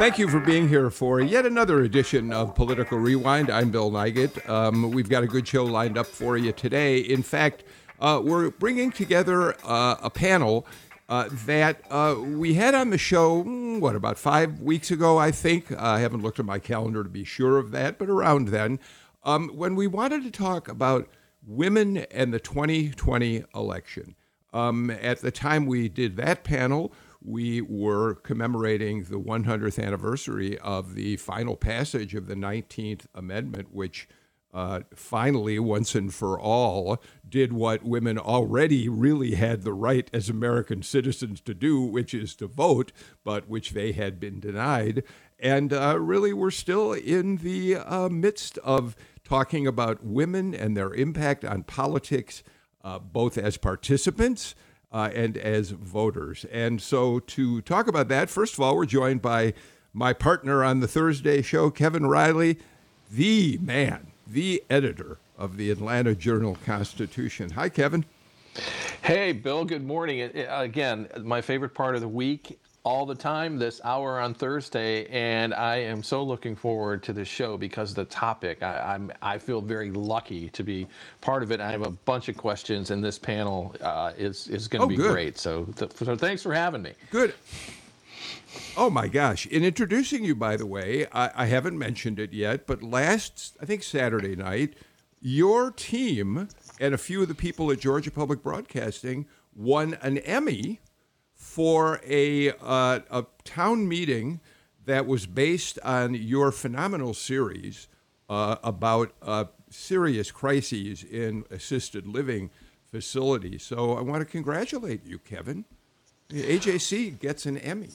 Thank you for being here for yet another edition of Political Rewind. I'm Bill Nigut. Um, we've got a good show lined up for you today. In fact, uh, we're bringing together uh, a panel uh, that uh, we had on the show, mm, what, about five weeks ago, I think. I haven't looked at my calendar to be sure of that, but around then, um, when we wanted to talk about women and the 2020 election. Um, at the time we did that panel, we were commemorating the 100th anniversary of the final passage of the 19th Amendment, which uh, finally, once and for all, did what women already really had the right as American citizens to do, which is to vote, but which they had been denied. And uh, really, we're still in the uh, midst of talking about women and their impact on politics, uh, both as participants uh, and as voters. And so, to talk about that, first of all, we're joined by my partner on the Thursday show, Kevin Riley, the man, the editor of the Atlanta Journal Constitution. Hi, Kevin. Hey, Bill. Good morning. Again, my favorite part of the week all the time this hour on Thursday, and I am so looking forward to this show because the topic. I, am I feel very lucky to be part of it. I have a bunch of questions, and this panel uh, is is going to oh, be good. great. So, th- so thanks for having me. Good. Oh my gosh! In introducing you, by the way, I, I haven't mentioned it yet, but last I think Saturday night, your team and a few of the people at Georgia Public Broadcasting won an Emmy for a, uh, a town meeting that was based on your phenomenal series uh, about uh, serious crises in assisted living facilities. So I want to congratulate you, Kevin. AJC gets an Emmy.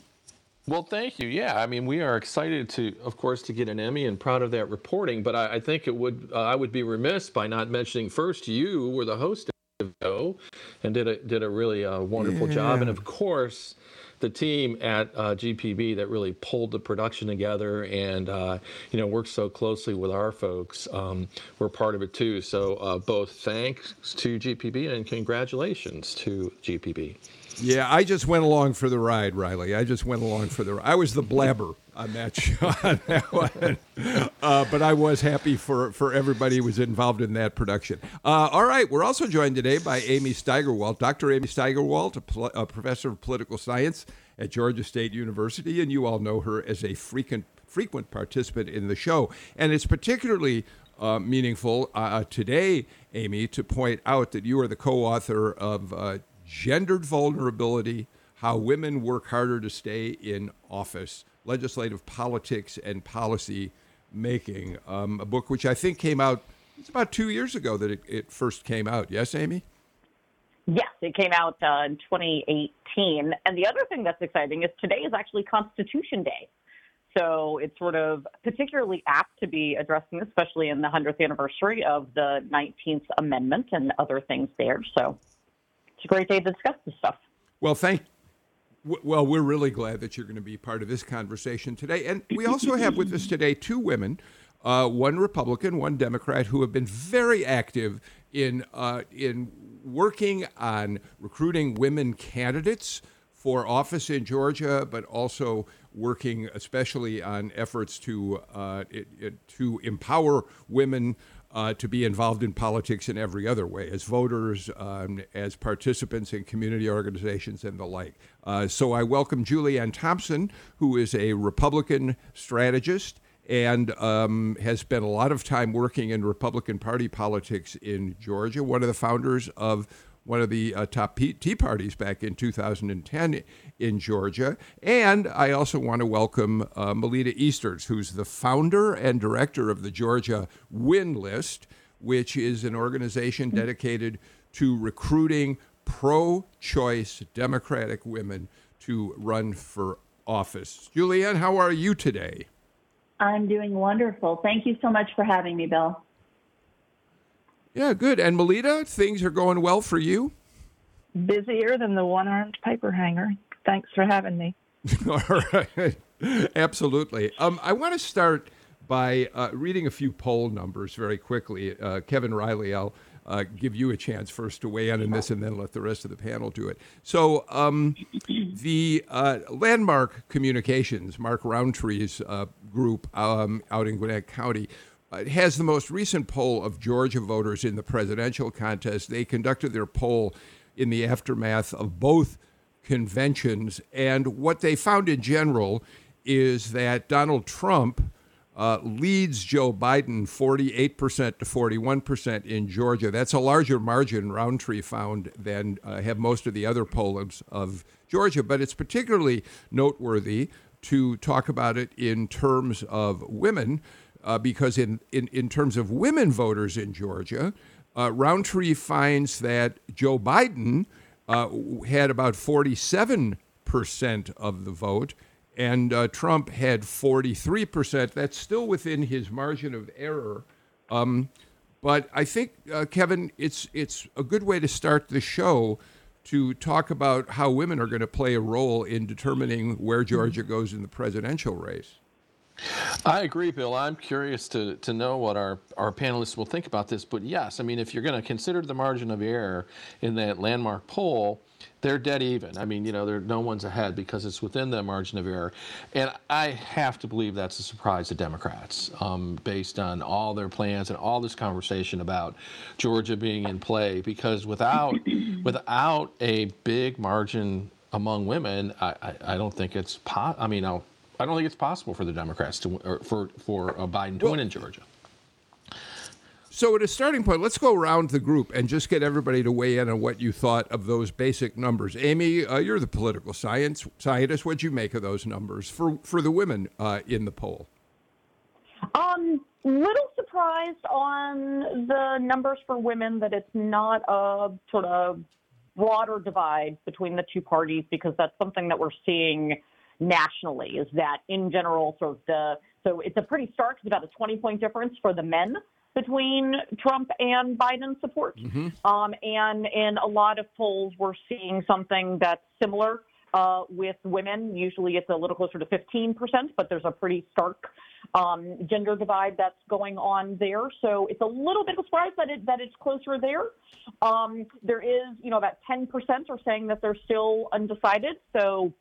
Well, thank you. Yeah, I mean, we are excited to, of course, to get an Emmy and proud of that reporting. But I, I think it would, uh, I would be remiss by not mentioning first you were the host ago and did a did a really uh, wonderful yeah. job. And of course, the team at uh, GPB that really pulled the production together and uh, you know worked so closely with our folks. Um, we're part of it too. So uh, both thanks to GPB and congratulations to GPB. Yeah, I just went along for the ride, Riley. I just went along for the. I was the blabber that show, on that one. Uh, but I was happy for for everybody who was involved in that production. Uh, all right, we're also joined today by Amy Steigerwalt, Dr. Amy Steigerwalt, a, pl- a professor of political science at Georgia State University, and you all know her as a frequent frequent participant in the show, and it's particularly. Uh, meaningful uh, today, Amy, to point out that you are the co-author of uh, gendered vulnerability, how women work harder to stay in office, legislative politics and policy making. Um, a book which I think came out, it's about two years ago that it, it first came out. Yes, Amy? Yes, it came out uh, in 2018. And the other thing that's exciting is today is actually Constitution Day. So it's sort of particularly apt to be addressing, especially in the 100th anniversary of the 19th Amendment and other things there. So it's a great day to discuss this stuff. Well, thank. Well, we're really glad that you're going to be part of this conversation today, and we also have with us today two women, uh, one Republican, one Democrat, who have been very active in uh, in working on recruiting women candidates for office in Georgia, but also working especially on efforts to uh, it, it, to empower women uh, to be involved in politics in every other way, as voters, um, as participants in community organizations, and the like. Uh, so I welcome Julianne Thompson, who is a Republican strategist and um, has spent a lot of time working in Republican Party politics in Georgia, one of the founders of one of the uh, top Tea Parties back in 2010 in Georgia. And I also want to welcome uh, Melita Easters, who's the founder and director of the Georgia Win List, which is an organization dedicated to recruiting pro choice Democratic women to run for office. Julianne, how are you today? I'm doing wonderful. Thank you so much for having me, Bill. Yeah, good. And Melita, things are going well for you? Busier than the one armed paper hanger. Thanks for having me. All right. Absolutely. Um, I want to start by uh, reading a few poll numbers very quickly. Uh, Kevin Riley, I'll uh, give you a chance first to weigh in on this and then let the rest of the panel do it. So, um, the uh, Landmark Communications, Mark Rountree's uh, group um, out in Gwinnett County, uh, has the most recent poll of Georgia voters in the presidential contest. They conducted their poll in the aftermath of both conventions, and what they found in general is that Donald Trump uh, leads Joe Biden 48% to 41% in Georgia. That's a larger margin, Rountree found, than uh, have most of the other polls of Georgia. But it's particularly noteworthy to talk about it in terms of women, uh, because in, in, in terms of women voters in Georgia, uh, Rountree finds that Joe Biden uh, had about 47% of the vote and uh, Trump had 43%. That's still within his margin of error. Um, but I think, uh, Kevin, it's, it's a good way to start the show to talk about how women are going to play a role in determining where Georgia goes in the presidential race. I agree, Bill. I'm curious to, to know what our, our panelists will think about this. But yes, I mean, if you're going to consider the margin of error in that landmark poll, they're dead even. I mean, you know, no one's ahead because it's within the margin of error. And I have to believe that's a surprise to Democrats um, based on all their plans and all this conversation about Georgia being in play. Because without, without a big margin among women, I, I, I don't think it's, po- I mean, I'll, I don't think it's possible for the Democrats to, or for, for uh, Biden to well, win in Georgia. So, at a starting point, let's go around the group and just get everybody to weigh in on what you thought of those basic numbers. Amy, uh, you're the political science scientist. What'd you make of those numbers for for the women uh, in the poll? Um, little surprised on the numbers for women that it's not a sort of broader divide between the two parties because that's something that we're seeing nationally. Is that in general, sort of the so it's a pretty stark, it's about a 20 point difference for the men between Trump and Biden support. Mm-hmm. Um, and in a lot of polls, we're seeing something that's similar uh, with women. Usually it's a little closer to 15%, but there's a pretty stark um, gender divide that's going on there. So it's a little bit of a surprise that, it, that it's closer there. Um, there is, you know, about 10% are saying that they're still undecided. So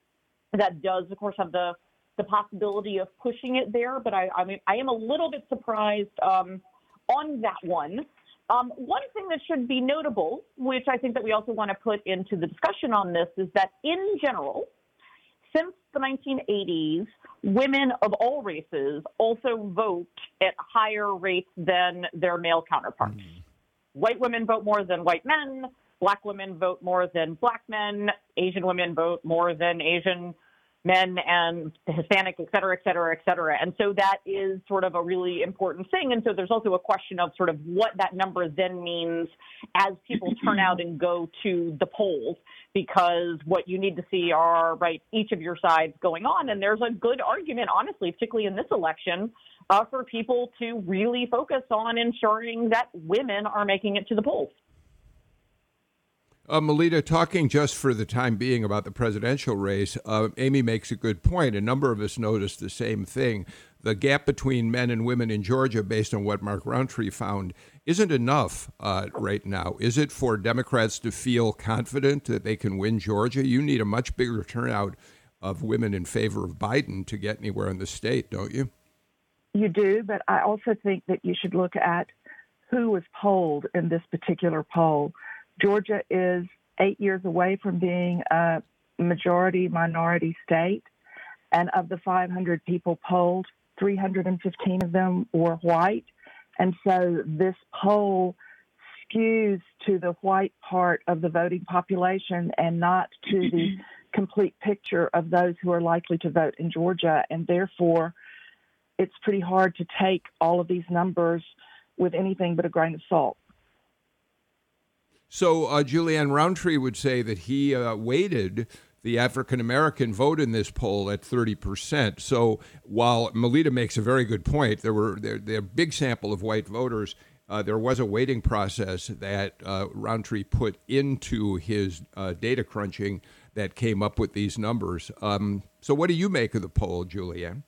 that does, of course, have the the possibility of pushing it there. But I, I mean, I am a little bit surprised. Um, on that one. Um, one thing that should be notable, which I think that we also want to put into the discussion on this, is that in general, since the 1980s, women of all races also vote at higher rates than their male counterparts. Mm-hmm. White women vote more than white men. Black women vote more than black men. Asian women vote more than Asian men and Hispanic, et cetera, et cetera, et cetera. And so that is sort of a really important thing. And so there's also a question of sort of what that number then means as people turn out and go to the polls, because what you need to see are, right, each of your sides going on. And there's a good argument, honestly, particularly in this election, uh, for people to really focus on ensuring that women are making it to the polls. Uh, Melita, talking just for the time being about the presidential race, uh, Amy makes a good point. A number of us noticed the same thing. The gap between men and women in Georgia, based on what Mark Rountree found, isn't enough uh, right now. Is it for Democrats to feel confident that they can win Georgia? You need a much bigger turnout of women in favor of Biden to get anywhere in the state, don't you? You do, but I also think that you should look at who was polled in this particular poll. Georgia is eight years away from being a majority minority state. And of the 500 people polled, 315 of them were white. And so this poll skews to the white part of the voting population and not to the mm-hmm. complete picture of those who are likely to vote in Georgia. And therefore, it's pretty hard to take all of these numbers with anything but a grain of salt. So uh, Julianne Rountree would say that he uh, weighted the African American vote in this poll at 30%. So while Melita makes a very good point, there were there, there a big sample of white voters. uh, there was a weighting process that uh, Rountree put into his uh, data crunching that came up with these numbers. Um, so, what do you make of the poll, Julianne?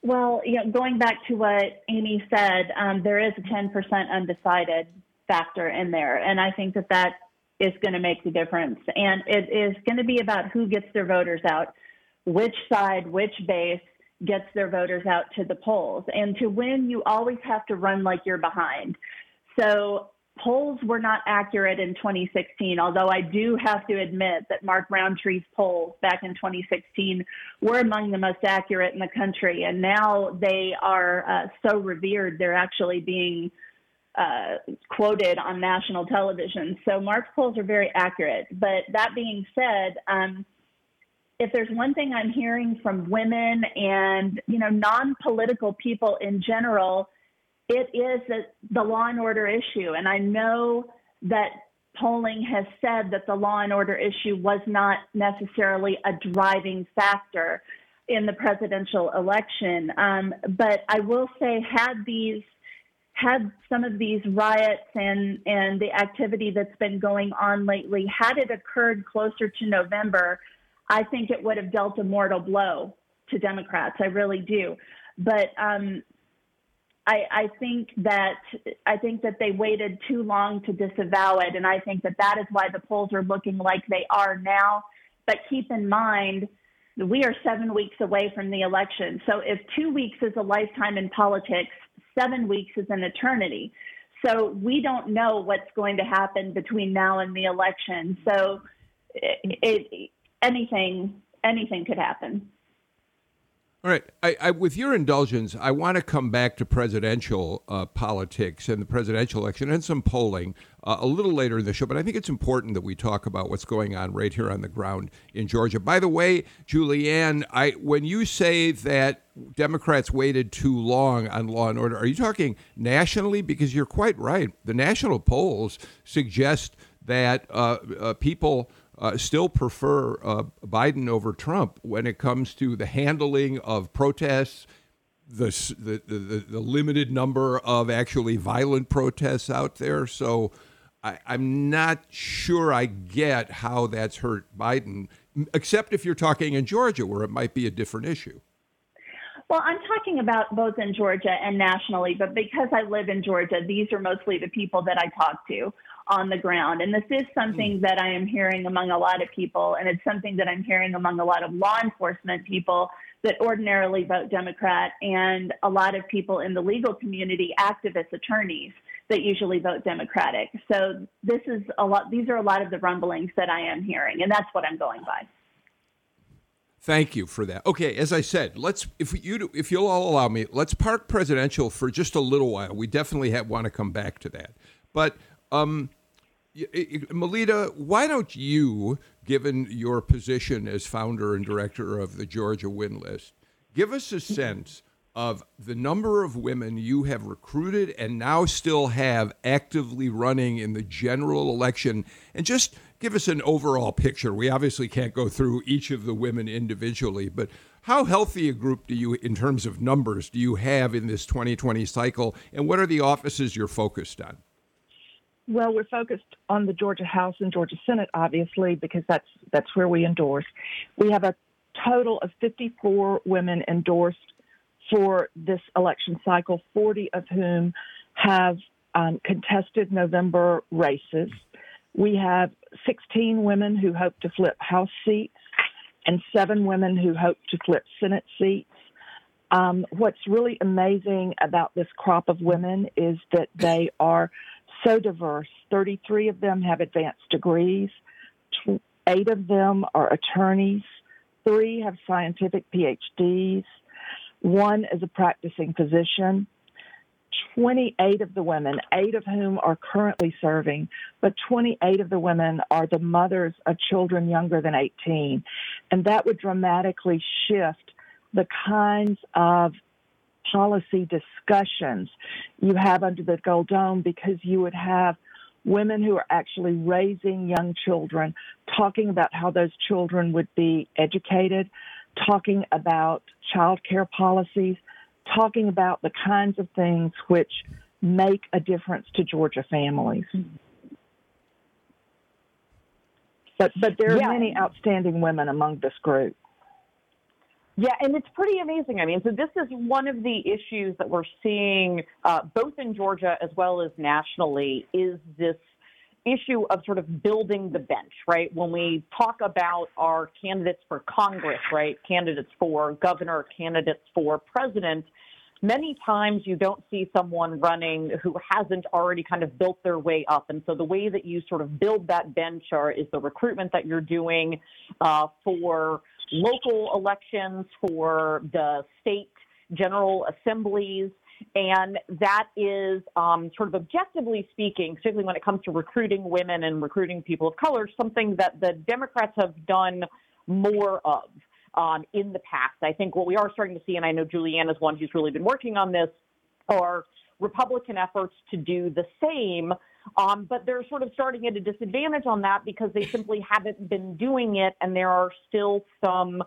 Well, you know, going back to what Amy said, um, there is a 10% undecided factor in there, and I think that that is going to make the difference. And it is going to be about who gets their voters out, which side, which base gets their voters out to the polls. And to win, you always have to run like you're behind. So polls were not accurate in 2016, although I do have to admit that Mark Rountree's polls back in 2016 were among the most accurate in the country. And now they are uh, so revered, they're actually being uh, quoted on national television. So Mark's polls are very accurate. But that being said, um, if there's one thing I'm hearing from women and you know non-political people in general, it is the law and order issue. And I know that polling has said that the law and order issue was not necessarily a driving factor in the presidential election. Um, but I will say, had these had some of these riots and and the activity that's been going on lately had it occurred closer to November, I think it would have dealt a mortal blow to Democrats. I really do. But um, I, I think that I think that they waited too long to disavow it, and I think that that is why the polls are looking like they are now. But keep in mind, we are seven weeks away from the election. So if two weeks is a lifetime in politics, seven weeks is an eternity. So we don't know what's going to happen between now and the election. So it, it anything anything could happen. All right. I, I, with your indulgence, I want to come back to presidential uh, politics and the presidential election and some polling uh, a little later in the show. But I think it's important that we talk about what's going on right here on the ground in Georgia. By the way, Julianne, I, when you say that Democrats waited too long on law and order, are you talking nationally? Because you're quite right. The national polls suggest that uh, uh people uh, still prefer uh, Biden over Trump when it comes to the handling of protests, the, the, the, the limited number of actually violent protests out there. So I, I'm not sure I get how that's hurt Biden, except if you're talking in Georgia where it might be a different issue. Well, I'm talking about both in Georgia and nationally, but because I live in Georgia, these are mostly the people that I talk to on the ground. And this is something hmm. that I am hearing among a lot of people, and it's something that I'm hearing among a lot of law enforcement people that ordinarily vote Democrat, and a lot of people in the legal community, activists, attorneys that usually vote Democratic. So this is a lot. These are a lot of the rumblings that I am hearing, and that's what I'm going by. Thank you for that. Okay, as I said, let's if you if you'll all allow me, let's park presidential for just a little while. We definitely have, want to come back to that, but um, Melita, why don't you, given your position as founder and director of the Georgia Win List, give us a sense of the number of women you have recruited and now still have actively running in the general election, and just give us an overall picture. We obviously can't go through each of the women individually, but how healthy a group do you, in terms of numbers, do you have in this 2020 cycle, and what are the offices you're focused on? Well, we're focused on the Georgia House and Georgia Senate, obviously, because that's that's where we endorse. We have a total of 54 women endorsed for this election cycle, 40 of whom have um, contested November races. We have 16 women who hope to flip House seats and seven women who hope to flip Senate seats. Um, what's really amazing about this crop of women is that they are so diverse. 33 of them have advanced degrees, eight of them are attorneys, three have scientific PhDs, one is a practicing physician. 28 of the women, eight of whom are currently serving, but 28 of the women are the mothers of children younger than 18. And that would dramatically shift the kinds of policy discussions you have under the Gold Dome because you would have women who are actually raising young children talking about how those children would be educated, talking about child care policies, talking about the kinds of things which make a difference to Georgia families. But but there are Yeah. many outstanding women among this group. Yeah, and it's pretty amazing. I mean, so this is one of the issues that we're seeing uh, both in Georgia as well as nationally is this issue of sort of building the bench, right? When we talk about our candidates for Congress, right? Candidates for governor, candidates for president, many times you don't see someone running who hasn't already kind of built their way up. And so the way that you sort of build that bench are, is the recruitment that you're doing uh, for local elections, for the state general assemblies. And that is um, sort of objectively speaking, particularly when it comes to recruiting women and recruiting people of color, something that the Democrats have done more of um, in the past. I think what we are starting to see, and I know Julianne is one who's really been working on this, are Republican efforts to do the same. Um, but they're sort of starting at a disadvantage on that because they simply haven't been doing it, and there are still some,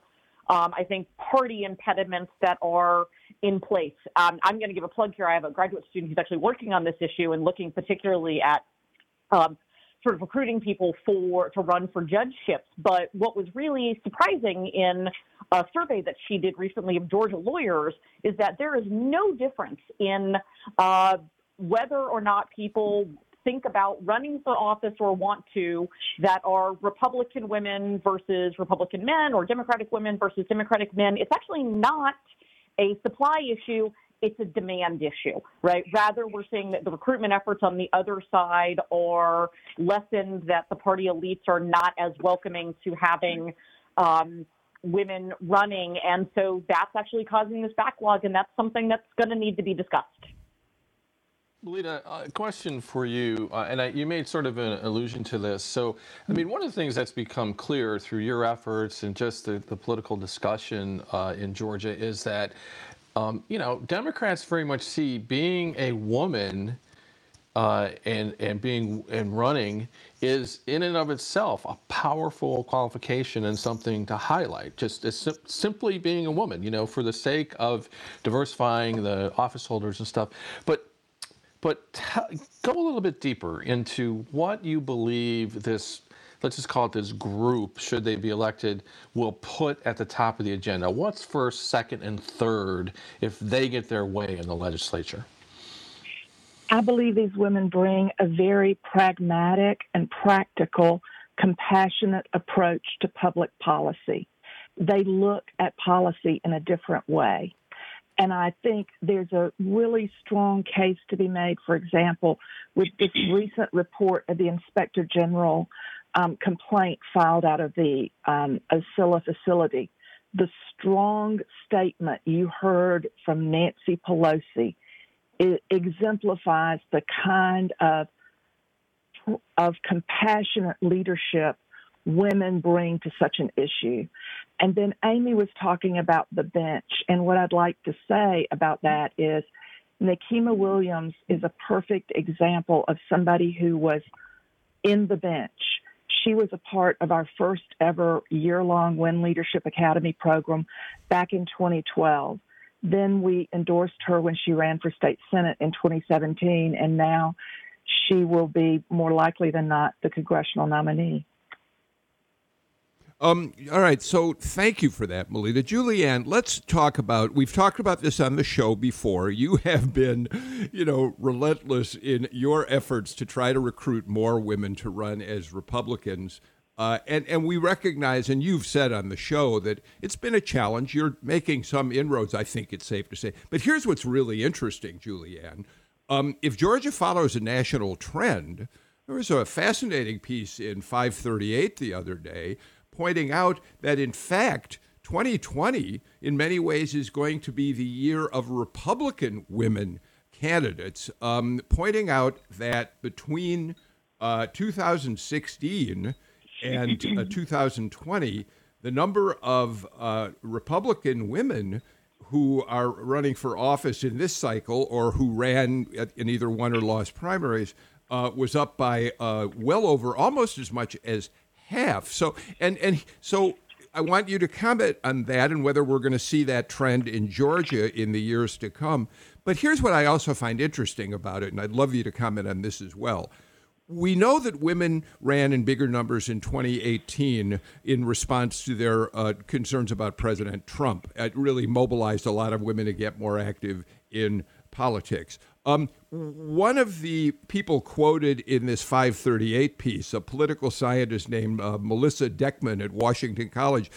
um, I think, party impediments that are in place. Um, I'm going to give a plug here. I have a graduate student who's actually working on this issue and looking particularly at um, sort of recruiting people for to run for judgeships. But what was really surprising in a survey that she did recently of Georgia lawyers is that there is no difference in uh, whether or not people think about running for office or want to that are Republican women versus Republican men or Democratic women versus Democratic men. It's actually not a supply issue. It's a demand issue, right? Rather, we're seeing that the recruitment efforts on the other side are lessened, that the party elites are not as welcoming to having um, women running. And so that's actually causing this backlog, and that's something that's going to need to be discussed. Melita, a question for you, uh, and I, you made sort of an allusion to this. So, I mean, one of the things that's become clear through your efforts and just the, the political discussion uh, in Georgia is that, um, you know, Democrats very much see being a woman uh, and and being and running is in and of itself a powerful qualification and something to highlight. Just as sim- simply being a woman, you know, for the sake of diversifying the office holders and stuff. But but t- go a little bit deeper into what you believe this, let's just call it this group, should they be elected, will put at the top of the agenda. What's first, second, and third if they get their way in the legislature? I believe these women bring a very pragmatic and practical, compassionate approach to public policy. They look at policy in a different way. And I think there's a really strong case to be made, for example, with this recent report of the Inspector General um, complaint filed out of the um, Osceola facility. The strong statement you heard from Nancy Pelosi exemplifies the kind of of compassionate leadership women bring to such an issue. And then Amy was talking about the bench, and what I'd like to say about that is Nikema Williams is a perfect example of somebody who was in the bench. She was a part of our first ever year long Win Leadership Academy program back in 2012. Then we endorsed her when she ran for state senate in 2017, and now she will be more likely than not the congressional nominee. Um, all right, so thank you for that, Melita. Julianne, let's talk about. We've talked about this on the show before. You have been, you know, relentless in your efforts to try to recruit more women to run as Republicans. Uh, and and we recognize, and you've said on the show that it's been a challenge. You're making some inroads, I think it's safe to say. But here's what's really interesting, Julianne. Um, if Georgia follows a national trend, there was a fascinating piece in 538 the other day pointing out that, in fact, 2020 in many ways is going to be the year of Republican women candidates, um, pointing out that between uh, 2016 and uh, 2020, the number of uh, Republican women who are running for office in this cycle or who ran in either one or lost primaries uh, was up by uh, well over almost as much as half. So and and so I want you to comment on that and whether we're going to see that trend in Georgia in the years to come. But here's what I also find interesting about it, and I'd love you to comment on this as well. We know that women ran in bigger numbers in 2018 in response to their uh, concerns about President Trump. It really mobilized a lot of women to get more active in politics. Um, one of the people quoted in this 538 piece, a political scientist named uh, Melissa Deckman at Washington College,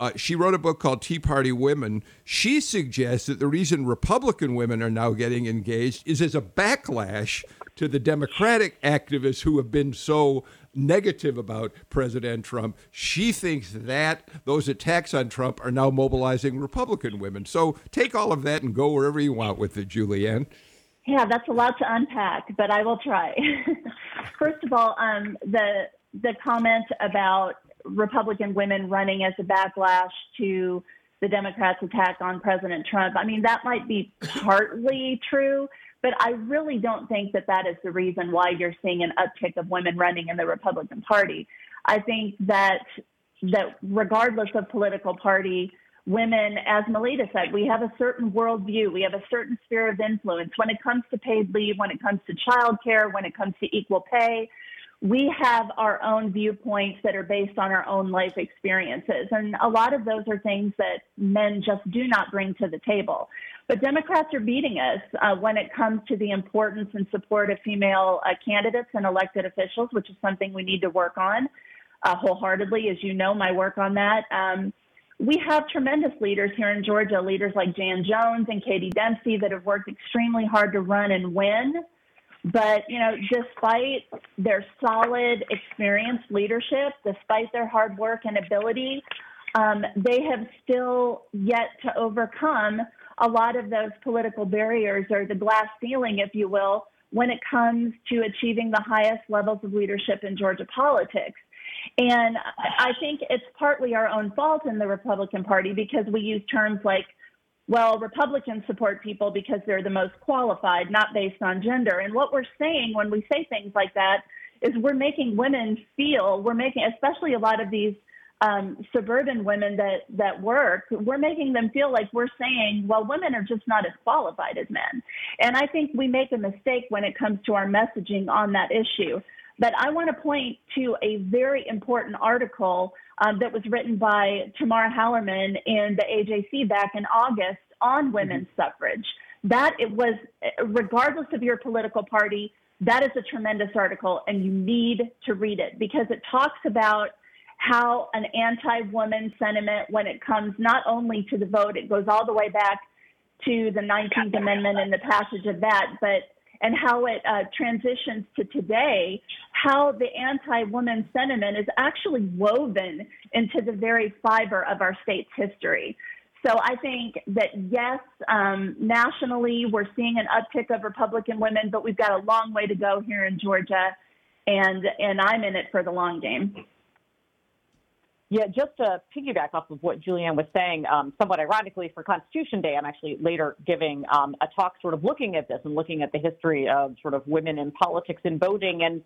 uh, she wrote a book called Tea Party Women. She suggests that the reason Republican women are now getting engaged is as a backlash to the Democratic activists who have been so negative about President Trump. She thinks that those attacks on Trump are now mobilizing Republican women. So take all of that and go wherever you want with it, Julianne. Yeah, that's a lot to unpack, but I will try. First of all, um, the the comment about Republican women running as a backlash to the Democrats' attack on President Trump. I mean, that might be partly true, but I really don't think that that is the reason why you're seeing an uptick of women running in the Republican Party. I think that that regardless of political party, women, as Melita said, we have a certain worldview, we have a certain sphere of influence when it comes to paid leave, when it comes to childcare, when it comes to equal pay we have our own viewpoints that are based on our own life experiences. And a lot of those are things that men just do not bring to the table. But Democrats are beating us uh, when it comes to the importance and support of female uh, candidates and elected officials, which is something we need to work on uh, wholeheartedly. As you know, my work on that. Um, we have tremendous leaders here in Georgia, leaders like Jan Jones and Katie Dempsey that have worked extremely hard to run and win. But, you know, despite their solid, experienced leadership, despite their hard work and ability, um, they have still yet to overcome a lot of those political barriers or the glass ceiling, if you will, when it comes to achieving the highest levels of leadership in Georgia politics. And I think it's partly our own fault in the Republican Party because we use terms like well, Republicans support people because they're the most qualified, not based on gender. And what we're saying when we say things like that is we're making women feel, we're making, especially a lot of these um, suburban women that, that work, we're making them feel like we're saying, well, women are just not as qualified as men. And I think we make a mistake when it comes to our messaging on that issue. But I want to point to a very important article um, that was written by Tamara Hallerman in the AJC back in August on mm-hmm. women's mm-hmm. suffrage. That it was, regardless of your political party, that is a tremendous article, and you need to read it because it talks about how an anti-woman sentiment, when it comes not only to the vote, it goes all the way back to the 19th Amendment and the passage of that, but and how it uh, transitions to today, how the anti woman sentiment is actually woven into the very fiber of our state's history. So I think that yes, um, nationally we're seeing an uptick of Republican women, but we've got a long way to go here in Georgia, and and I'm in it for the long game. Yeah, just to piggyback off of what Julianne was saying, um, somewhat ironically, for Constitution Day, I'm actually later giving um, a talk sort of looking at this and looking at the history of sort of women in politics and voting. And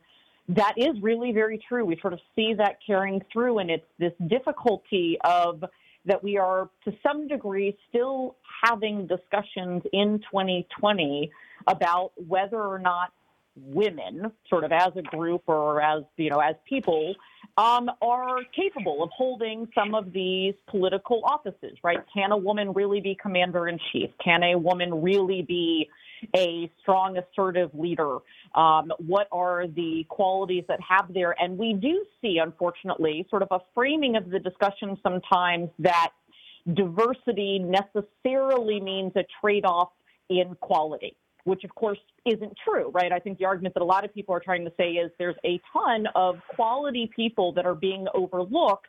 that is really very true. We sort of see that carrying through, and it's this difficulty of that we are to some degree still having discussions in 2020 about whether or not women, sort of as a group or as you know as people, um, are capable of holding some of these political offices. Right? Can a woman really be commander in chief? Can a woman really be a strong, assertive leader? Um, what are the qualities that have there? And we do see, unfortunately, sort of a framing of the discussion sometimes that diversity necessarily means a trade-off in quality which of course isn't true, right? I think the argument that a lot of people are trying to say is there's a ton of quality people that are being overlooked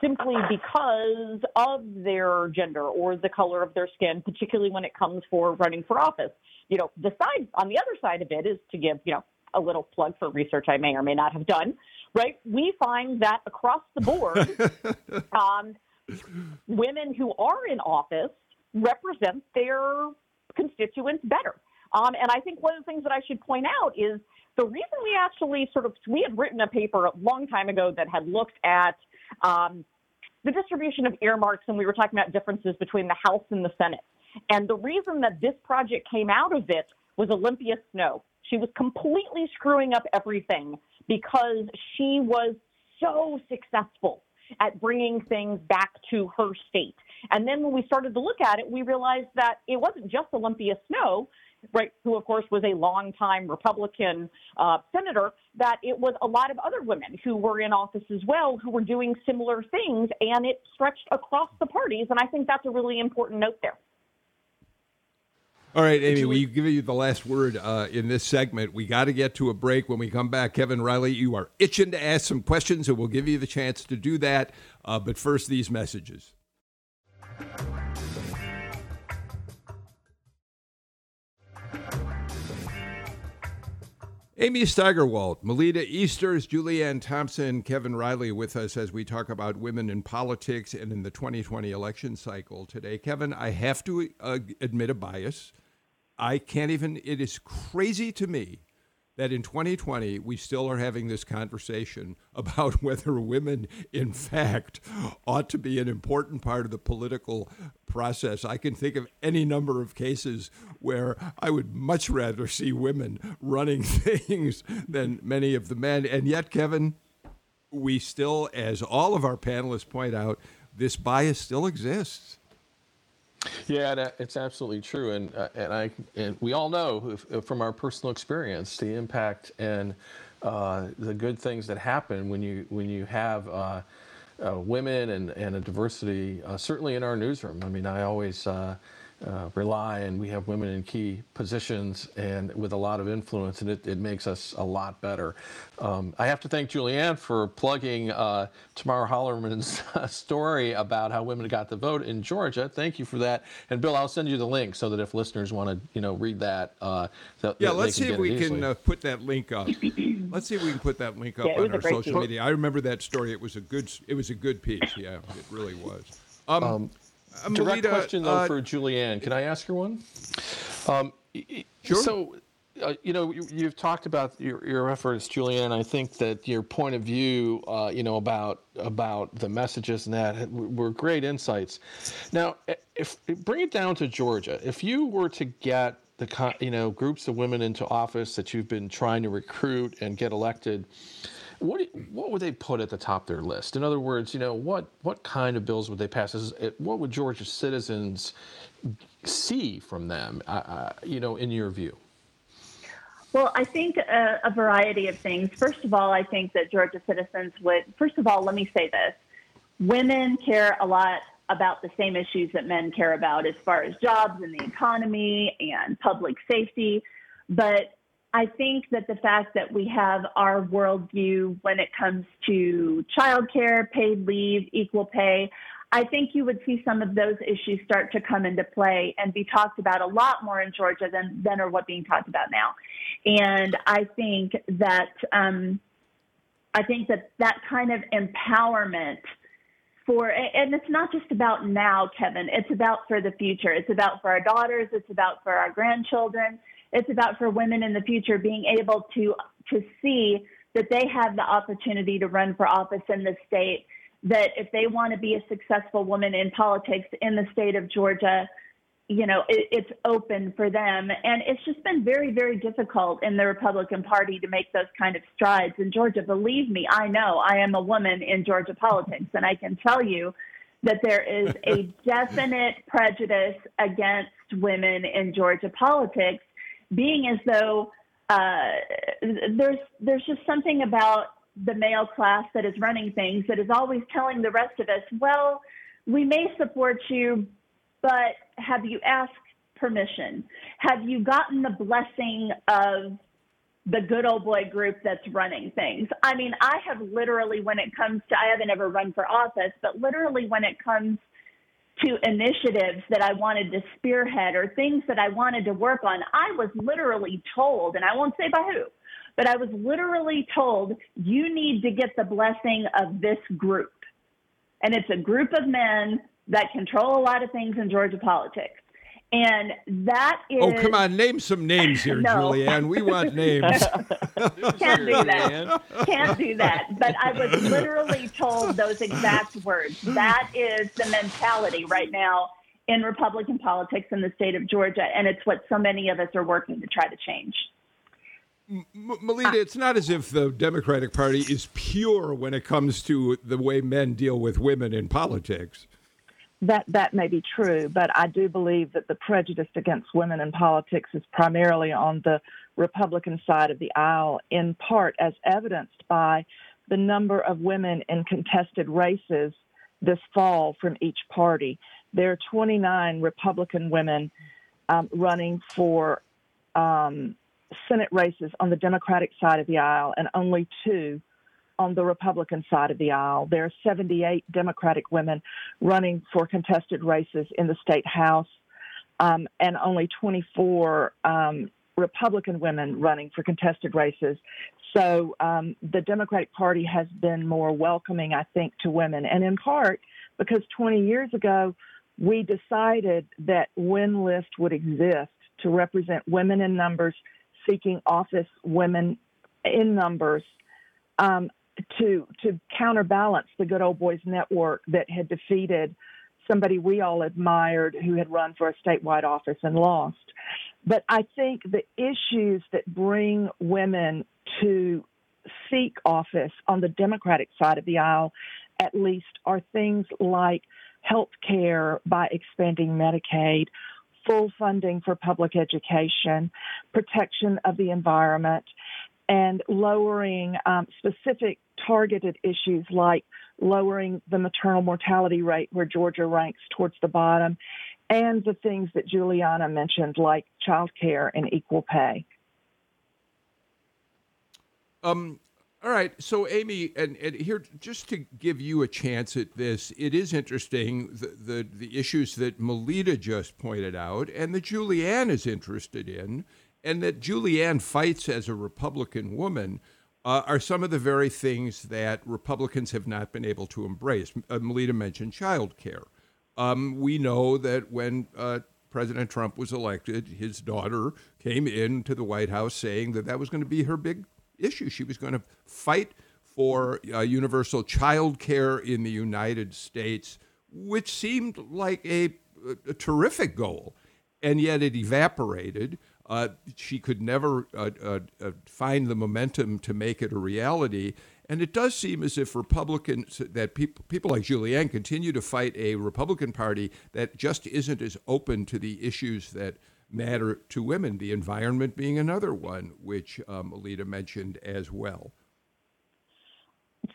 simply because of their gender or the color of their skin, particularly when it comes for running for office. You know, the side on the other side of it is to give, you know, a little plug for research I may or may not have done, right? We find that across the board, um, women who are in office represent their constituents better. Um, and I think one of the things that I should point out is the reason we actually sort of we had written a paper a long time ago that had looked at um, the distribution of earmarks, and we were talking about differences between the House and the Senate. And the reason that this project came out of it was Olympia Snowe. She was completely screwing up everything because she was so successful at bringing things back to her state. And then when we started to look at it, we realized that it wasn't just Olympia Snowe, right, who of course was a longtime Republican uh, senator, that it was a lot of other women who were in office as well who were doing similar things, and it stretched across the parties. And I think that's a really important note there. All right, Amy, we give you the last word uh, in this segment. We got to get to a break. When we come back, Kevin Riley, you are itching to ask some questions, and we'll give you the chance to do that. Uh, but first, these messages. Amy Steigerwalt, Melita Easters, Julianne Thompson, Kevin Riley with us as we talk about women in politics and in the 2020 election cycle today. Kevin, I have to uh, admit a bias. I can't even, it is crazy to me that in 2020 we still are having this conversation about whether women, in fact, ought to be an important part of the political process. I can think of any number of cases where I would much rather see women running things than many of the men. And yet, Kevin, we still, as all of our panelists point out, this bias still exists. Yeah, it's absolutely true, and uh, and I and we all know if, from our personal experience the impact and uh, the good things that happen when you when you have uh, uh women and and a diversity. Uh, certainly in our newsroom, I mean, I always uh, rely, and we have women in key positions and with a lot of influence, and it, it makes us a lot better. Um, I have to thank Julianne for plugging uh, Tamara Hallerman's story about how women got the vote in Georgia. Thank you for that. And Bill, I'll send you the link so that if listeners want to, you know, read that, uh, that yeah, let's see if we can uh, put that link up. let's see if we can put that link up yeah, on our social piece. media. I remember that story. It was a good. It was a good piece. Yeah, it really was. Um, um, Direct Melita, question though uh, for Julianne. Can I ask her one? Um, sure. So, uh, you know, you, have talked about your, your efforts, Julianne. I think that your point of view, uh, you know, about about the messages and that were great insights. Now, if bring it down to Georgia, if you were to get the you know groups of women into office that you've been trying to recruit and get elected what what would they put at the top of their list? In other words, you know, what what kind of bills would they pass? What would Georgia citizens see from them? Uh, you know, in your view. Well, I think a, a variety of things. First of all, I think that Georgia citizens would. First of all, let me say this: women care a lot about the same issues that men care about, as far as jobs and the economy and public safety. But I think that the fact that we have our worldview when it comes to childcare, paid leave, equal pay, I think you would see some of those issues start to come into play and be talked about a lot more in Georgia than, than are what being talked about now. And I think that um, I think that that kind of empowerment for and it's not just about now, Kevin. It's about for the future. It's about for our daughters. It's about for our grandchildren. It's about for women in the future being able to to see that they have the opportunity to run for office in the state. That if they want to be a successful woman in politics in the state of Georgia, you know, it, it's open for them. And it's just been very, very difficult in the Republican Party to make those kind of strides in Georgia. Believe me, I know I am a woman in Georgia politics, and I can tell you that there is a definite prejudice against women in Georgia politics being as though uh, there's there's just something about the male class that is running things that is always telling the rest of us, well, we may support you, but have you asked permission? Have you gotten the blessing of the good old boy group that's running things? I mean, I have literally, when it comes to, I haven't ever run for office, but literally when it comes to initiatives that I wanted to spearhead or things that I wanted to work on, I was literally told, and I won't say by who, but I was literally told, you need to get the blessing of this group. And it's a group of men that control a lot of things in Georgia politics. And that is. Oh, come on. Name some names here, no. Julianne. We want names. Can't do that. Can't do that. But I was literally told those exact words. That is the mentality right now in Republican politics in the state of Georgia, and it's what so many of us are working to try to change. M- Melita, it's not as if the Democratic Party is pure when it comes to the way men deal with women in politics. That that may be true, but I do believe that the prejudice against women in politics is primarily on the Republican side of the aisle, in part as evidenced by the number of women in contested races this fall from each party. There are 29 Republican women um, running for um, Senate races on the Democratic side of the aisle and only two on the Republican side of the aisle. There are 78 Democratic women running for contested races in the state House um, and only 24 um, Republican women running for contested races. So um, the Democratic Party has been more welcoming, I think, to women, and in part because 20 years ago we decided that WIN list would exist to represent women in numbers seeking office, women in numbers. Um, to to counterbalance the good old boys network that had defeated somebody we all admired who had run for a statewide office and lost. But I think the issues that bring women to seek office on the Democratic side of the aisle, at least, are things like health care by expanding Medicaid, full funding for public education, protection of the environment, and lowering um, specific targeted issues like lowering the maternal mortality rate, where Georgia ranks towards the bottom, and the things that Juliana mentioned, like child care and equal pay. Um, all right. So, Amy, and, and here, just to give you a chance at this, it is interesting the, the, the issues that Melita just pointed out and that Julianne is interested in, and that Julianne fights as a Republican woman. Uh, are some of the very things that Republicans have not been able to embrace. Uh, Melita mentioned child care. Um, we know that when uh, President Trump was elected, his daughter came into the White House saying that that was going to be her big issue. She was going to fight for uh, universal child care in the United States, which seemed like a, a terrific goal, and yet it evaporated. Uh, she could never uh, uh, uh, find the momentum to make it a reality. And it does seem as if Republicans, that people, people like Julianne continue to fight a Republican Party that just isn't as open to the issues that matter to women, the environment being another one, which um, Melita mentioned as well.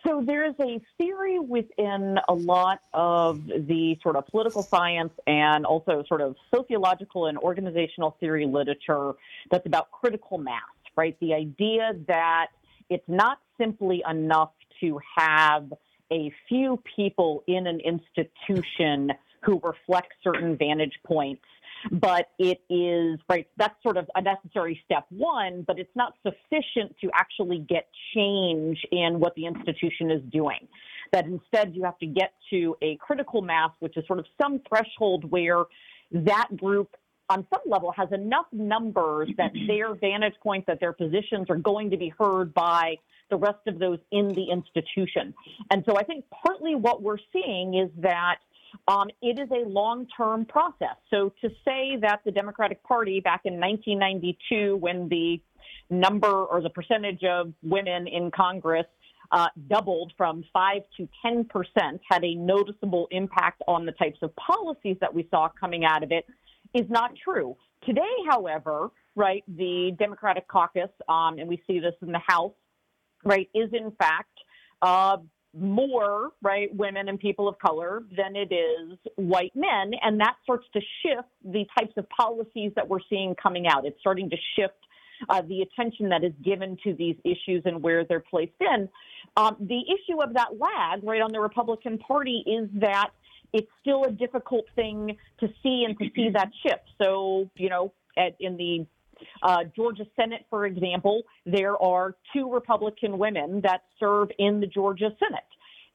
So there is a theory within a lot of the sort of political science and also sort of sociological and organizational theory literature that's about critical mass, right? The idea that it's not simply enough to have a few people in an institution who reflect certain vantage points but it is right that's sort of a necessary step one but it's not sufficient to actually get change in what the institution is doing. That instead you have to get to a critical mass which is sort of some threshold where that group on some level has enough numbers that their vantage point that their positions are going to be heard by the rest of those in the institution. And so i think partly what we're seeing is that um, it is a long term process. So to say that the Democratic Party back in 1992, when the number or the percentage of women in Congress uh, doubled from 5 to 10 percent, had a noticeable impact on the types of policies that we saw coming out of it, is not true. Today, however, right, the Democratic caucus, um, and we see this in the House, right, is in fact uh, more right women and people of color than it is white men. And that starts to shift the types of policies that we're seeing coming out. It's starting to shift uh, the attention that is given to these issues and where they're placed in. Um, the issue of that lag right on the republican party is that it's still a difficult thing to see and to see that shift. So you know at, in the uh, Georgia Senate, for example, there are two Republican women that serve in the Georgia Senate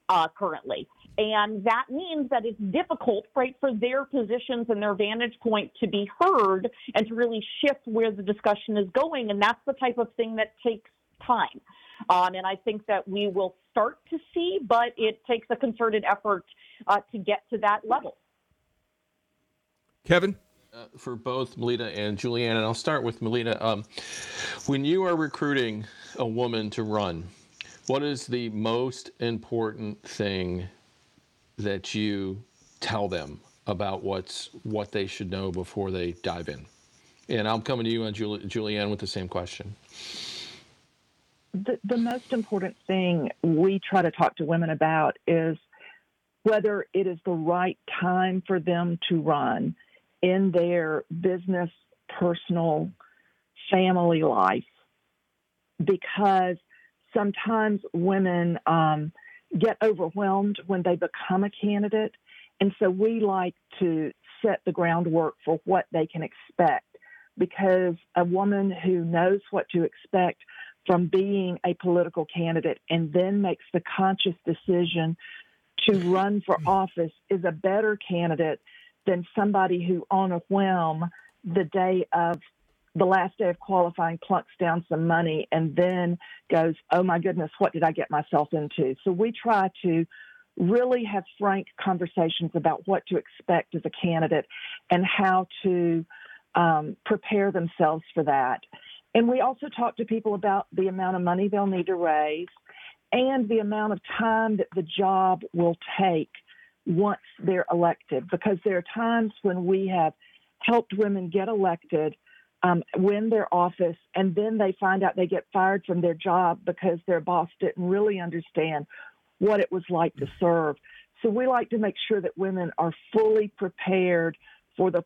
uh, currently. And that means that it's difficult, right, for their positions and their vantage point to be heard and to really shift where the discussion is going. And that's the type of thing that takes time. Um, and I think that we will start to see, but it takes a concerted effort uh, to get to that level. Kevin? Uh, for both Melita and Julianne, and I'll start with Melita. Um, when you are recruiting a woman to run, what is the most important thing that you tell them about what's what they should know before they dive in? And I'm coming to you and Juli- Julianne with the same question. The, the most important thing we try to talk to women about is whether it is the right time for them to run in their business, personal, family life, because sometimes women um, get overwhelmed when they become a candidate. And so we like to set the groundwork for what they can expect because a woman who knows what to expect from being a political candidate and then makes the conscious decision to run for office is a better candidate than somebody who, on a whim, the day of the last day of qualifying, plunks down some money and then goes, Oh my goodness, what did I get myself into? So we try to really have frank conversations about what to expect as a candidate and how to um, prepare themselves for that. And we also talk to people about the amount of money they'll need to raise and the amount of time that the job will take once they're elected. Because there are times when we have helped women get elected, um, win their office, and then they find out they get fired from their job because their boss didn't really understand what it was like to serve. So we like to make sure that women are fully prepared for the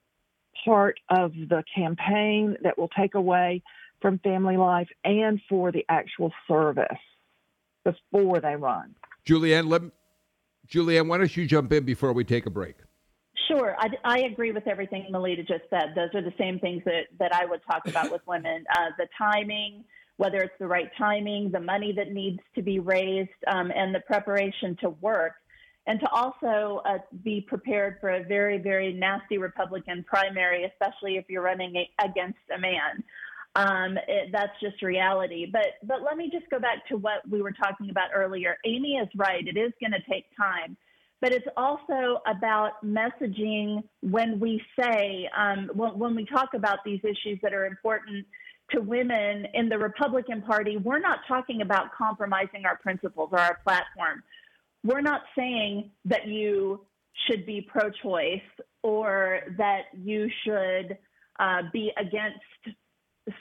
part of the campaign that will take away from family life and for the actual service before they run. Julianne, let, Julianne, why don't you jump in before we take a break? Sure, I, I agree with everything Melita just said. Those are the same things that, that I would talk about with women. Uh, the timing, whether it's the right timing, the money that needs to be raised, um, and the preparation to work and to also uh, be prepared for a very, very nasty Republican primary, especially if you're running a, against a man. Um, it, that's just reality. But but let me just go back to what we were talking about earlier. Amy is right. It is going to take time, but it's also about messaging when we say um, when, when we talk about these issues that are important to women in the Republican Party. We're not talking about compromising our principles or our platform we're not saying that you should be pro choice or that you should uh, be against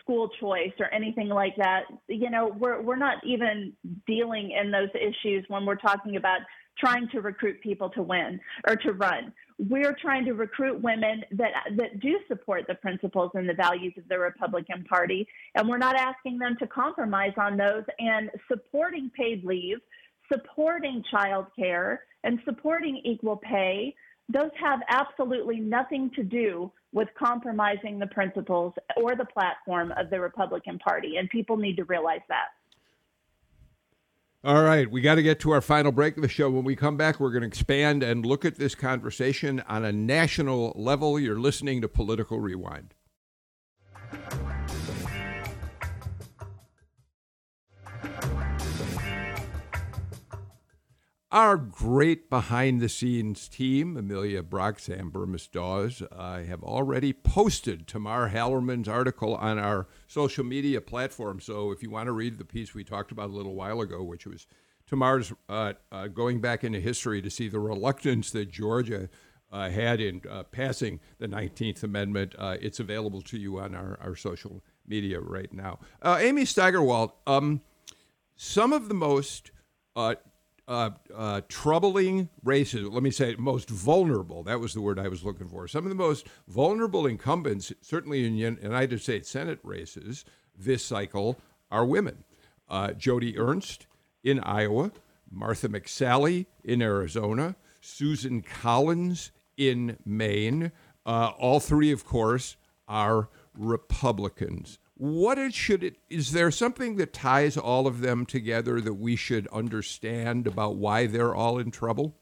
school choice or anything like that. You know, we're, we're not even dealing in those issues when we're talking about trying to recruit people to win or to run. We're trying to recruit women that that do support the principles and the values of the Republican Party, and we're not asking them to compromise on those and supporting paid leave supporting childcare and supporting equal pay, those have absolutely nothing to do with compromising the principles or the platform of the Republican Party. And people need to realize that. All right, we got to get to our final break of the show. When we come back, we're going to expand and look at this conversation on a national level. You're listening to Political Rewind. Our great behind the scenes team, Amelia Brock, Sam Bermas Dawes, uh, have already posted Tamar Hallerman's article on our social media platform. So if you want to read the piece we talked about a little while ago, which was Tamar's uh, uh, going back into history to see the reluctance that Georgia uh, had in uh, passing the 19th Amendment, uh, it's available to you on our, our social media right now. Amy Steigerwalt, um, some of the most uh, uh, troubling races, let me say most vulnerable, that was the word I was looking for. Some of the most vulnerable incumbents, certainly in United States Senate races this cycle, are women. Uh, Joni Ernst in Iowa, Martha McSally in Arizona, Susan Collins in Maine. Uh, all three, of course, are Republicans what it should it is there something that ties all of them together that we should understand about why they're all in trouble?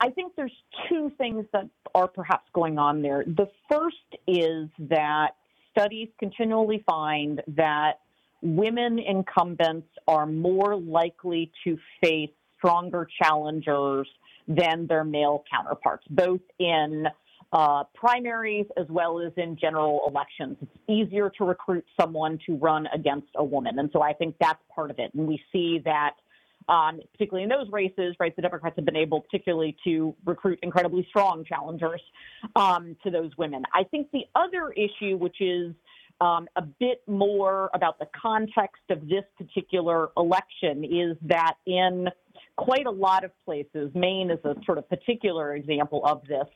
I think there's two things that are perhaps going on there. The first is that studies continually find that women incumbents are more likely to face stronger challengers than their male counterparts both in uh, primaries as well as in general elections. It's easier to recruit someone to run against a woman. And so I think that's part of it. And we see that. Um, particularly in those races, right, the Democrats have been able, particularly, to recruit incredibly strong challengers um, to those women. I think the other issue, which is um, a bit more about the context of this particular election, is that in quite a lot of places, Maine is a sort of particular example of this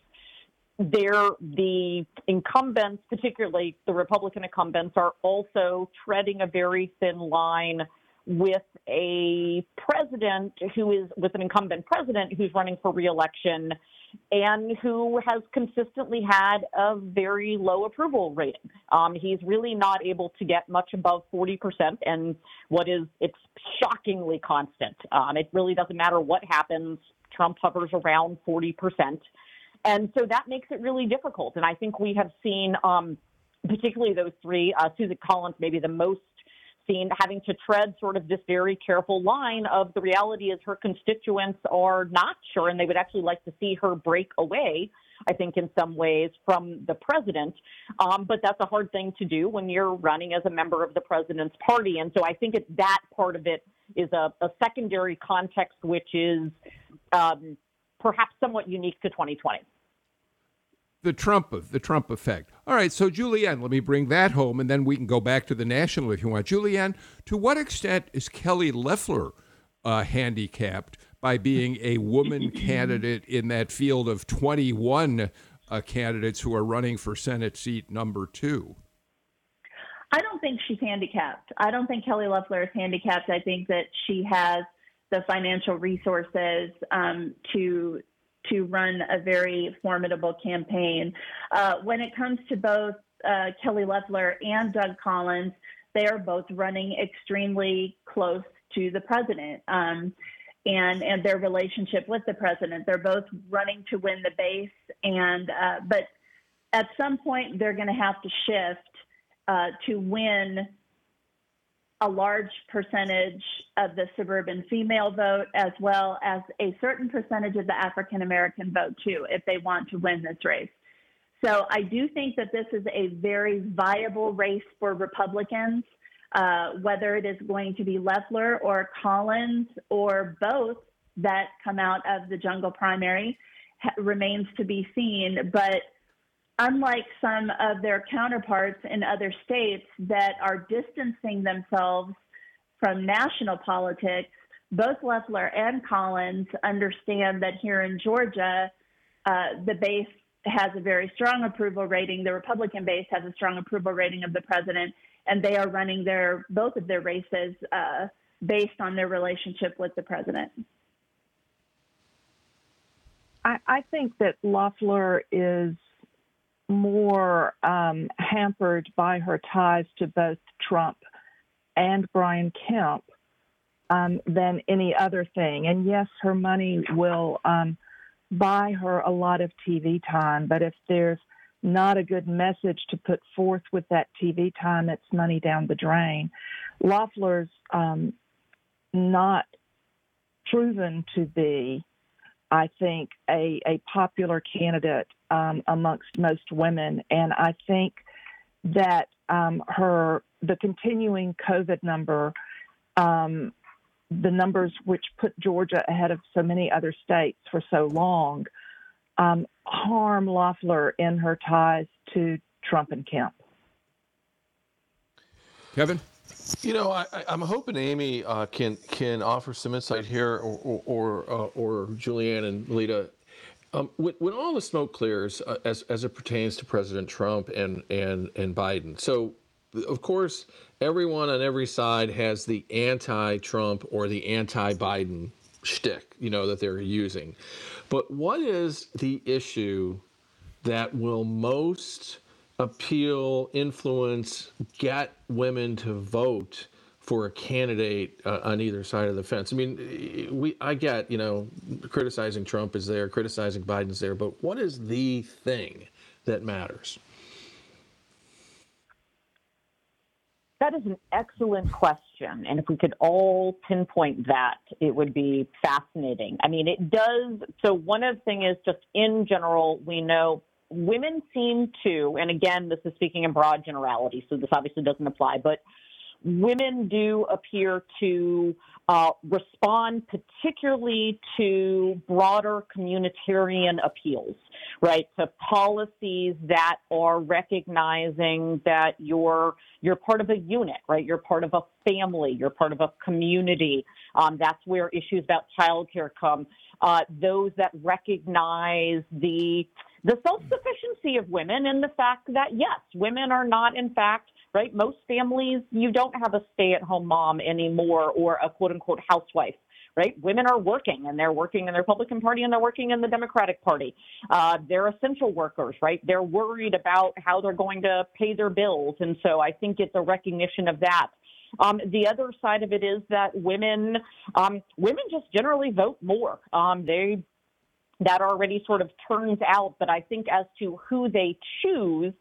there the incumbents, particularly the Republican incumbents, are also treading a very thin line with a president who is with an incumbent president who's running for reelection and who has consistently had a very low approval rating. Um, he's really not able to get much above 40%, and what is it's shockingly constant. Um, it really doesn't matter what happens. Trump hovers around 40%. And so that makes it really difficult. And I think we have seen, um, particularly those three, uh, Susan Collins, maybe the most seen having to tread sort of this very careful line of the reality is her constituents are not sure and they would actually like to see her break away I think, in some ways from the president. Um, but that's a hard thing to do when you're running as a member of the president's party. And so I think it, that part of it is a, a secondary context, which is um, perhaps somewhat unique to 2020 the Trump of the Trump effect. All right, so Julianne, let me bring that home, and then we can go back to the national if you want. Julianne, to what extent is Kelly Loeffler uh, handicapped by being a woman candidate in that field of 21 uh, candidates who are running for Senate seat number two? I don't think she's handicapped. I don't think Kelly Loeffler is handicapped. I think that she has the financial resources um, to to run a very formidable campaign. Uh, when it comes to both uh, Kelly Loeffler and Doug Collins, they are both running extremely close to the president. Um, and, and their relationship with the president. They're both running to win the base, and uh, but at some point they're going to have to shift uh, to win a large percentage of the suburban female vote, as well as a certain percentage of the African American vote, too, if they want to win this race. So I do think that this is a very viable race for Republicans, uh, whether it is going to be Loeffler or Collins or both that come out of the jungle primary remains to be seen. But unlike some of their counterparts in other states that are distancing themselves from national politics, both Loeffler and Collins understand that here in Georgia, uh, the base has a very strong approval rating. The Republican base has a strong approval rating of the president, and they are running their both of their races uh, based on their relationship with the president. I, I think that Loeffler is more um, hampered by her ties to both Trump and Brian Kemp um, than any other thing. And yes, her money will um, buy her a lot of TV time, but if there's not a good message to put forth with that TV time, it's money down the drain. Loeffler's um, not proven to be I think, a, a popular candidate um, amongst most women. And I think that um, her the continuing COVID number, um, the numbers which put Georgia ahead of so many other states for so long, um, harm Loeffler in her ties to Trump and Kemp. Kevin. You know, I, am hoping Amy uh, can can offer some insight here, or or or, uh, or Julianne and Lita. Um, when, when, all the smoke clears, uh, as as it pertains to President Trump and and and Biden, so of course everyone on every side has the anti-Trump or the anti-Biden shtick, you know, that they're using. But what is the issue that will most appeal, influence, get women to vote for a candidate uh, on either side of the fence. I mean, we I get you know criticizing Trump is there, criticizing Biden's there, but what is the thing that matters? That is an excellent question. And if we could all pinpoint that, it would be fascinating. I mean, it does. So, one of the things is just in general, we know women seem to, and again, this is speaking in broad generality, so this obviously doesn't apply, but women do appear to uh, respond particularly to broader communitarian appeals, right? To policies that are recognizing that you're you're part of a unit, right? You're part of a family, you're part of a community. Um, that's where issues about childcare come. Uh, those that recognize the the self sufficiency of women and the fact that yes, women are not in fact right? Most families, you don't have a stay at home mom anymore or a quote unquote housewife. Right, women are working, and they're working in the Republican Party, and they're working in the Democratic Party. Uh, they're essential workers, right? They're worried about how they're going to pay their bills, and so I think it's a recognition of that. Um, the other side of it is that women, um, women just generally vote more. Um, they that already sort of turns out, but I think as to who they choose,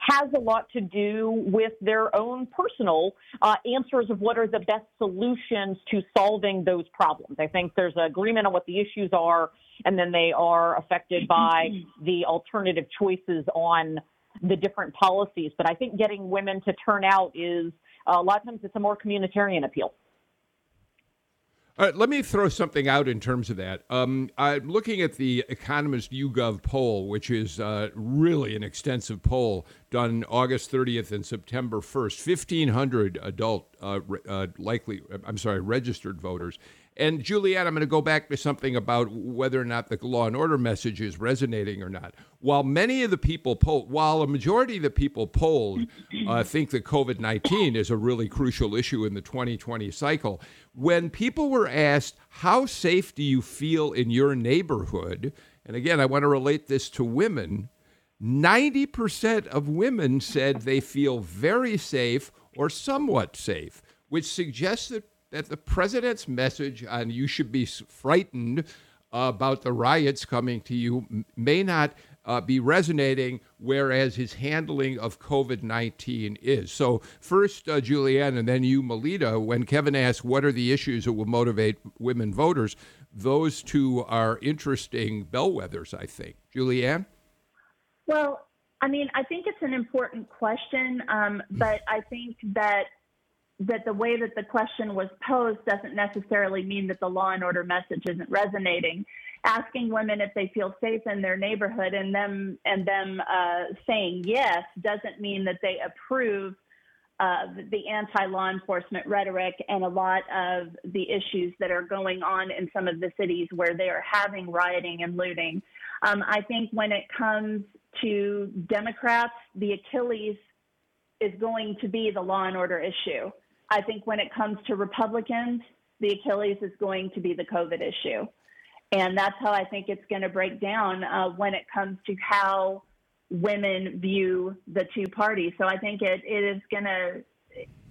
has a lot to do with their own personal uh, answers of what are the best solutions to solving those problems. I think there's agreement on what the issues are, and then they are affected by the alternative choices on the different policies. But I think getting women to turn out is uh, a lot of times it's a more communitarian appeal. All right, let me throw something out in terms of that. Um, I'm looking at the Economist YouGov poll, which is uh, really an extensive poll done August 30th and September 1st. 1,500 adult, uh, uh, likely, I'm sorry, registered voters. And Julianne, I'm going to go back to something about whether or not the law and order message is resonating or not. While many of the people polled, while a majority of the people polled uh, think that COVID 19 is a really crucial issue in the 2020 cycle, when people were asked, How safe do you feel in your neighborhood? And again, I want to relate this to women. 90% of women said they feel very safe or somewhat safe, which suggests that that the president's message on you should be frightened about the riots coming to you may not uh, be resonating, whereas his handling of COVID 19 is. So, first, uh, Julianne, and then you, Melita, when Kevin asked what are the issues that will motivate women voters, those two are interesting bellwethers, I think. Julianne? Well, I mean, I think it's an important question, um, but I think that that the way that the question was posed doesn't necessarily mean that the law and order message isn't resonating. Asking women if they feel safe in their neighborhood and them and them uh, saying yes doesn't mean that they approve the anti-law enforcement rhetoric and a lot of the issues that are going on in some of the cities where they are having rioting and looting. Um, I think when it comes to Democrats, the Achilles is going to be the law and order issue. I think when it comes to Republicans, the Achilles is going to be the COVID issue. And that's how I think it's going to break down uh, when it comes to how women view the two parties. So I think it, it is going to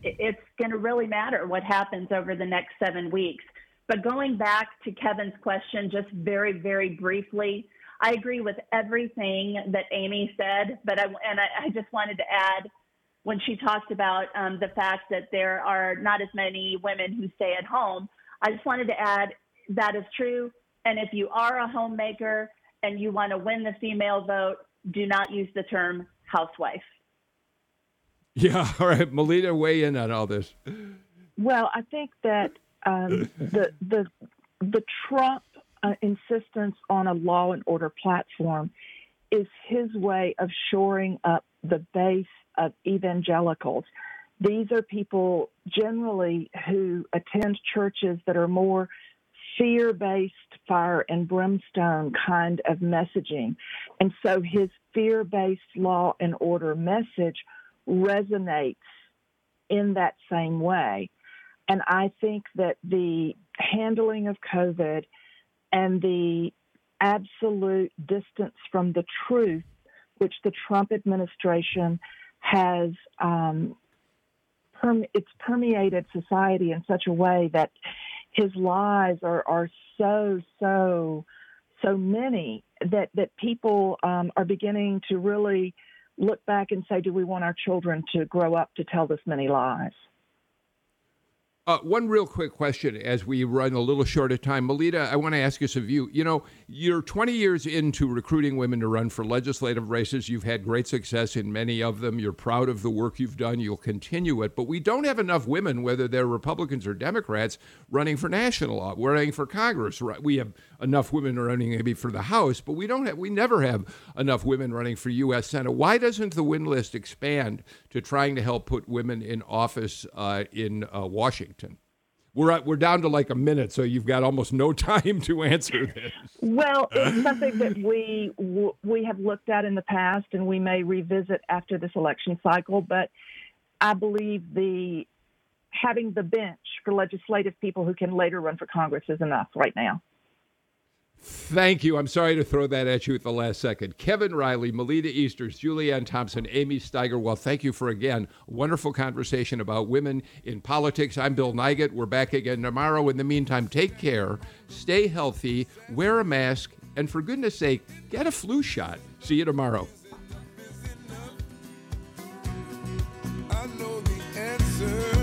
it's going to really matter what happens over the next seven weeks. But going back to Kevin's question, just very, very briefly, I agree with everything that Amy said, but I, and I, I just wanted to add when she talked about um, the fact that there are not as many women who stay at home. I just wanted to add that is true. And if you are a homemaker and you want to win the female vote, do not use the term housewife. Yeah, all right. Melita, weigh in on all this. Well, I think that um, the the the Trump uh, insistence on a law and order platform is his way of shoring up the base of evangelicals. These are people generally who attend churches that are more fear based fire and brimstone kind of messaging. And so his fear based law and order message resonates in that same way. And I think that the handling of COVID and the absolute distance from the truth, which the Trump administration has um, perme- it's permeated society in such a way that his lies are, are so so so many that that people um, are beginning to really look back and say, do we want our children to grow up to tell this many lies? Uh, one real quick question as we run a little short of time. Melita, I want to ask us of you. You know, you're 20 years into recruiting women to run for legislative races. You've had great success in many of them. You're proud of the work you've done. You'll continue it. But we don't have enough women, whether they're Republicans or Democrats, running for national running for Congress. We have enough women are running maybe for the House, but we don't have, we never have enough women running for U.S. Senate. Why doesn't the win list expand to trying to help put women in office uh, in uh, Washington? We're at, we're down to like a minute, so you've got almost no time to answer this. Well, it's something that we we have looked at in the past, and we may revisit after this election cycle. But I believe the having the bench for legislative people who can later run for Congress is enough right now. Thank you. I'm sorry to throw that at you at the last second. Kevin Riley, Melita Easters, Julianne Thompson, Amy Steigerwalt, thank you for again wonderful conversation about women in politics. I'm Bill Nigut. We're back again tomorrow. In the meantime, take care, stay healthy, wear a mask, and for goodness sake, get a flu shot. See you tomorrow. I know the answer.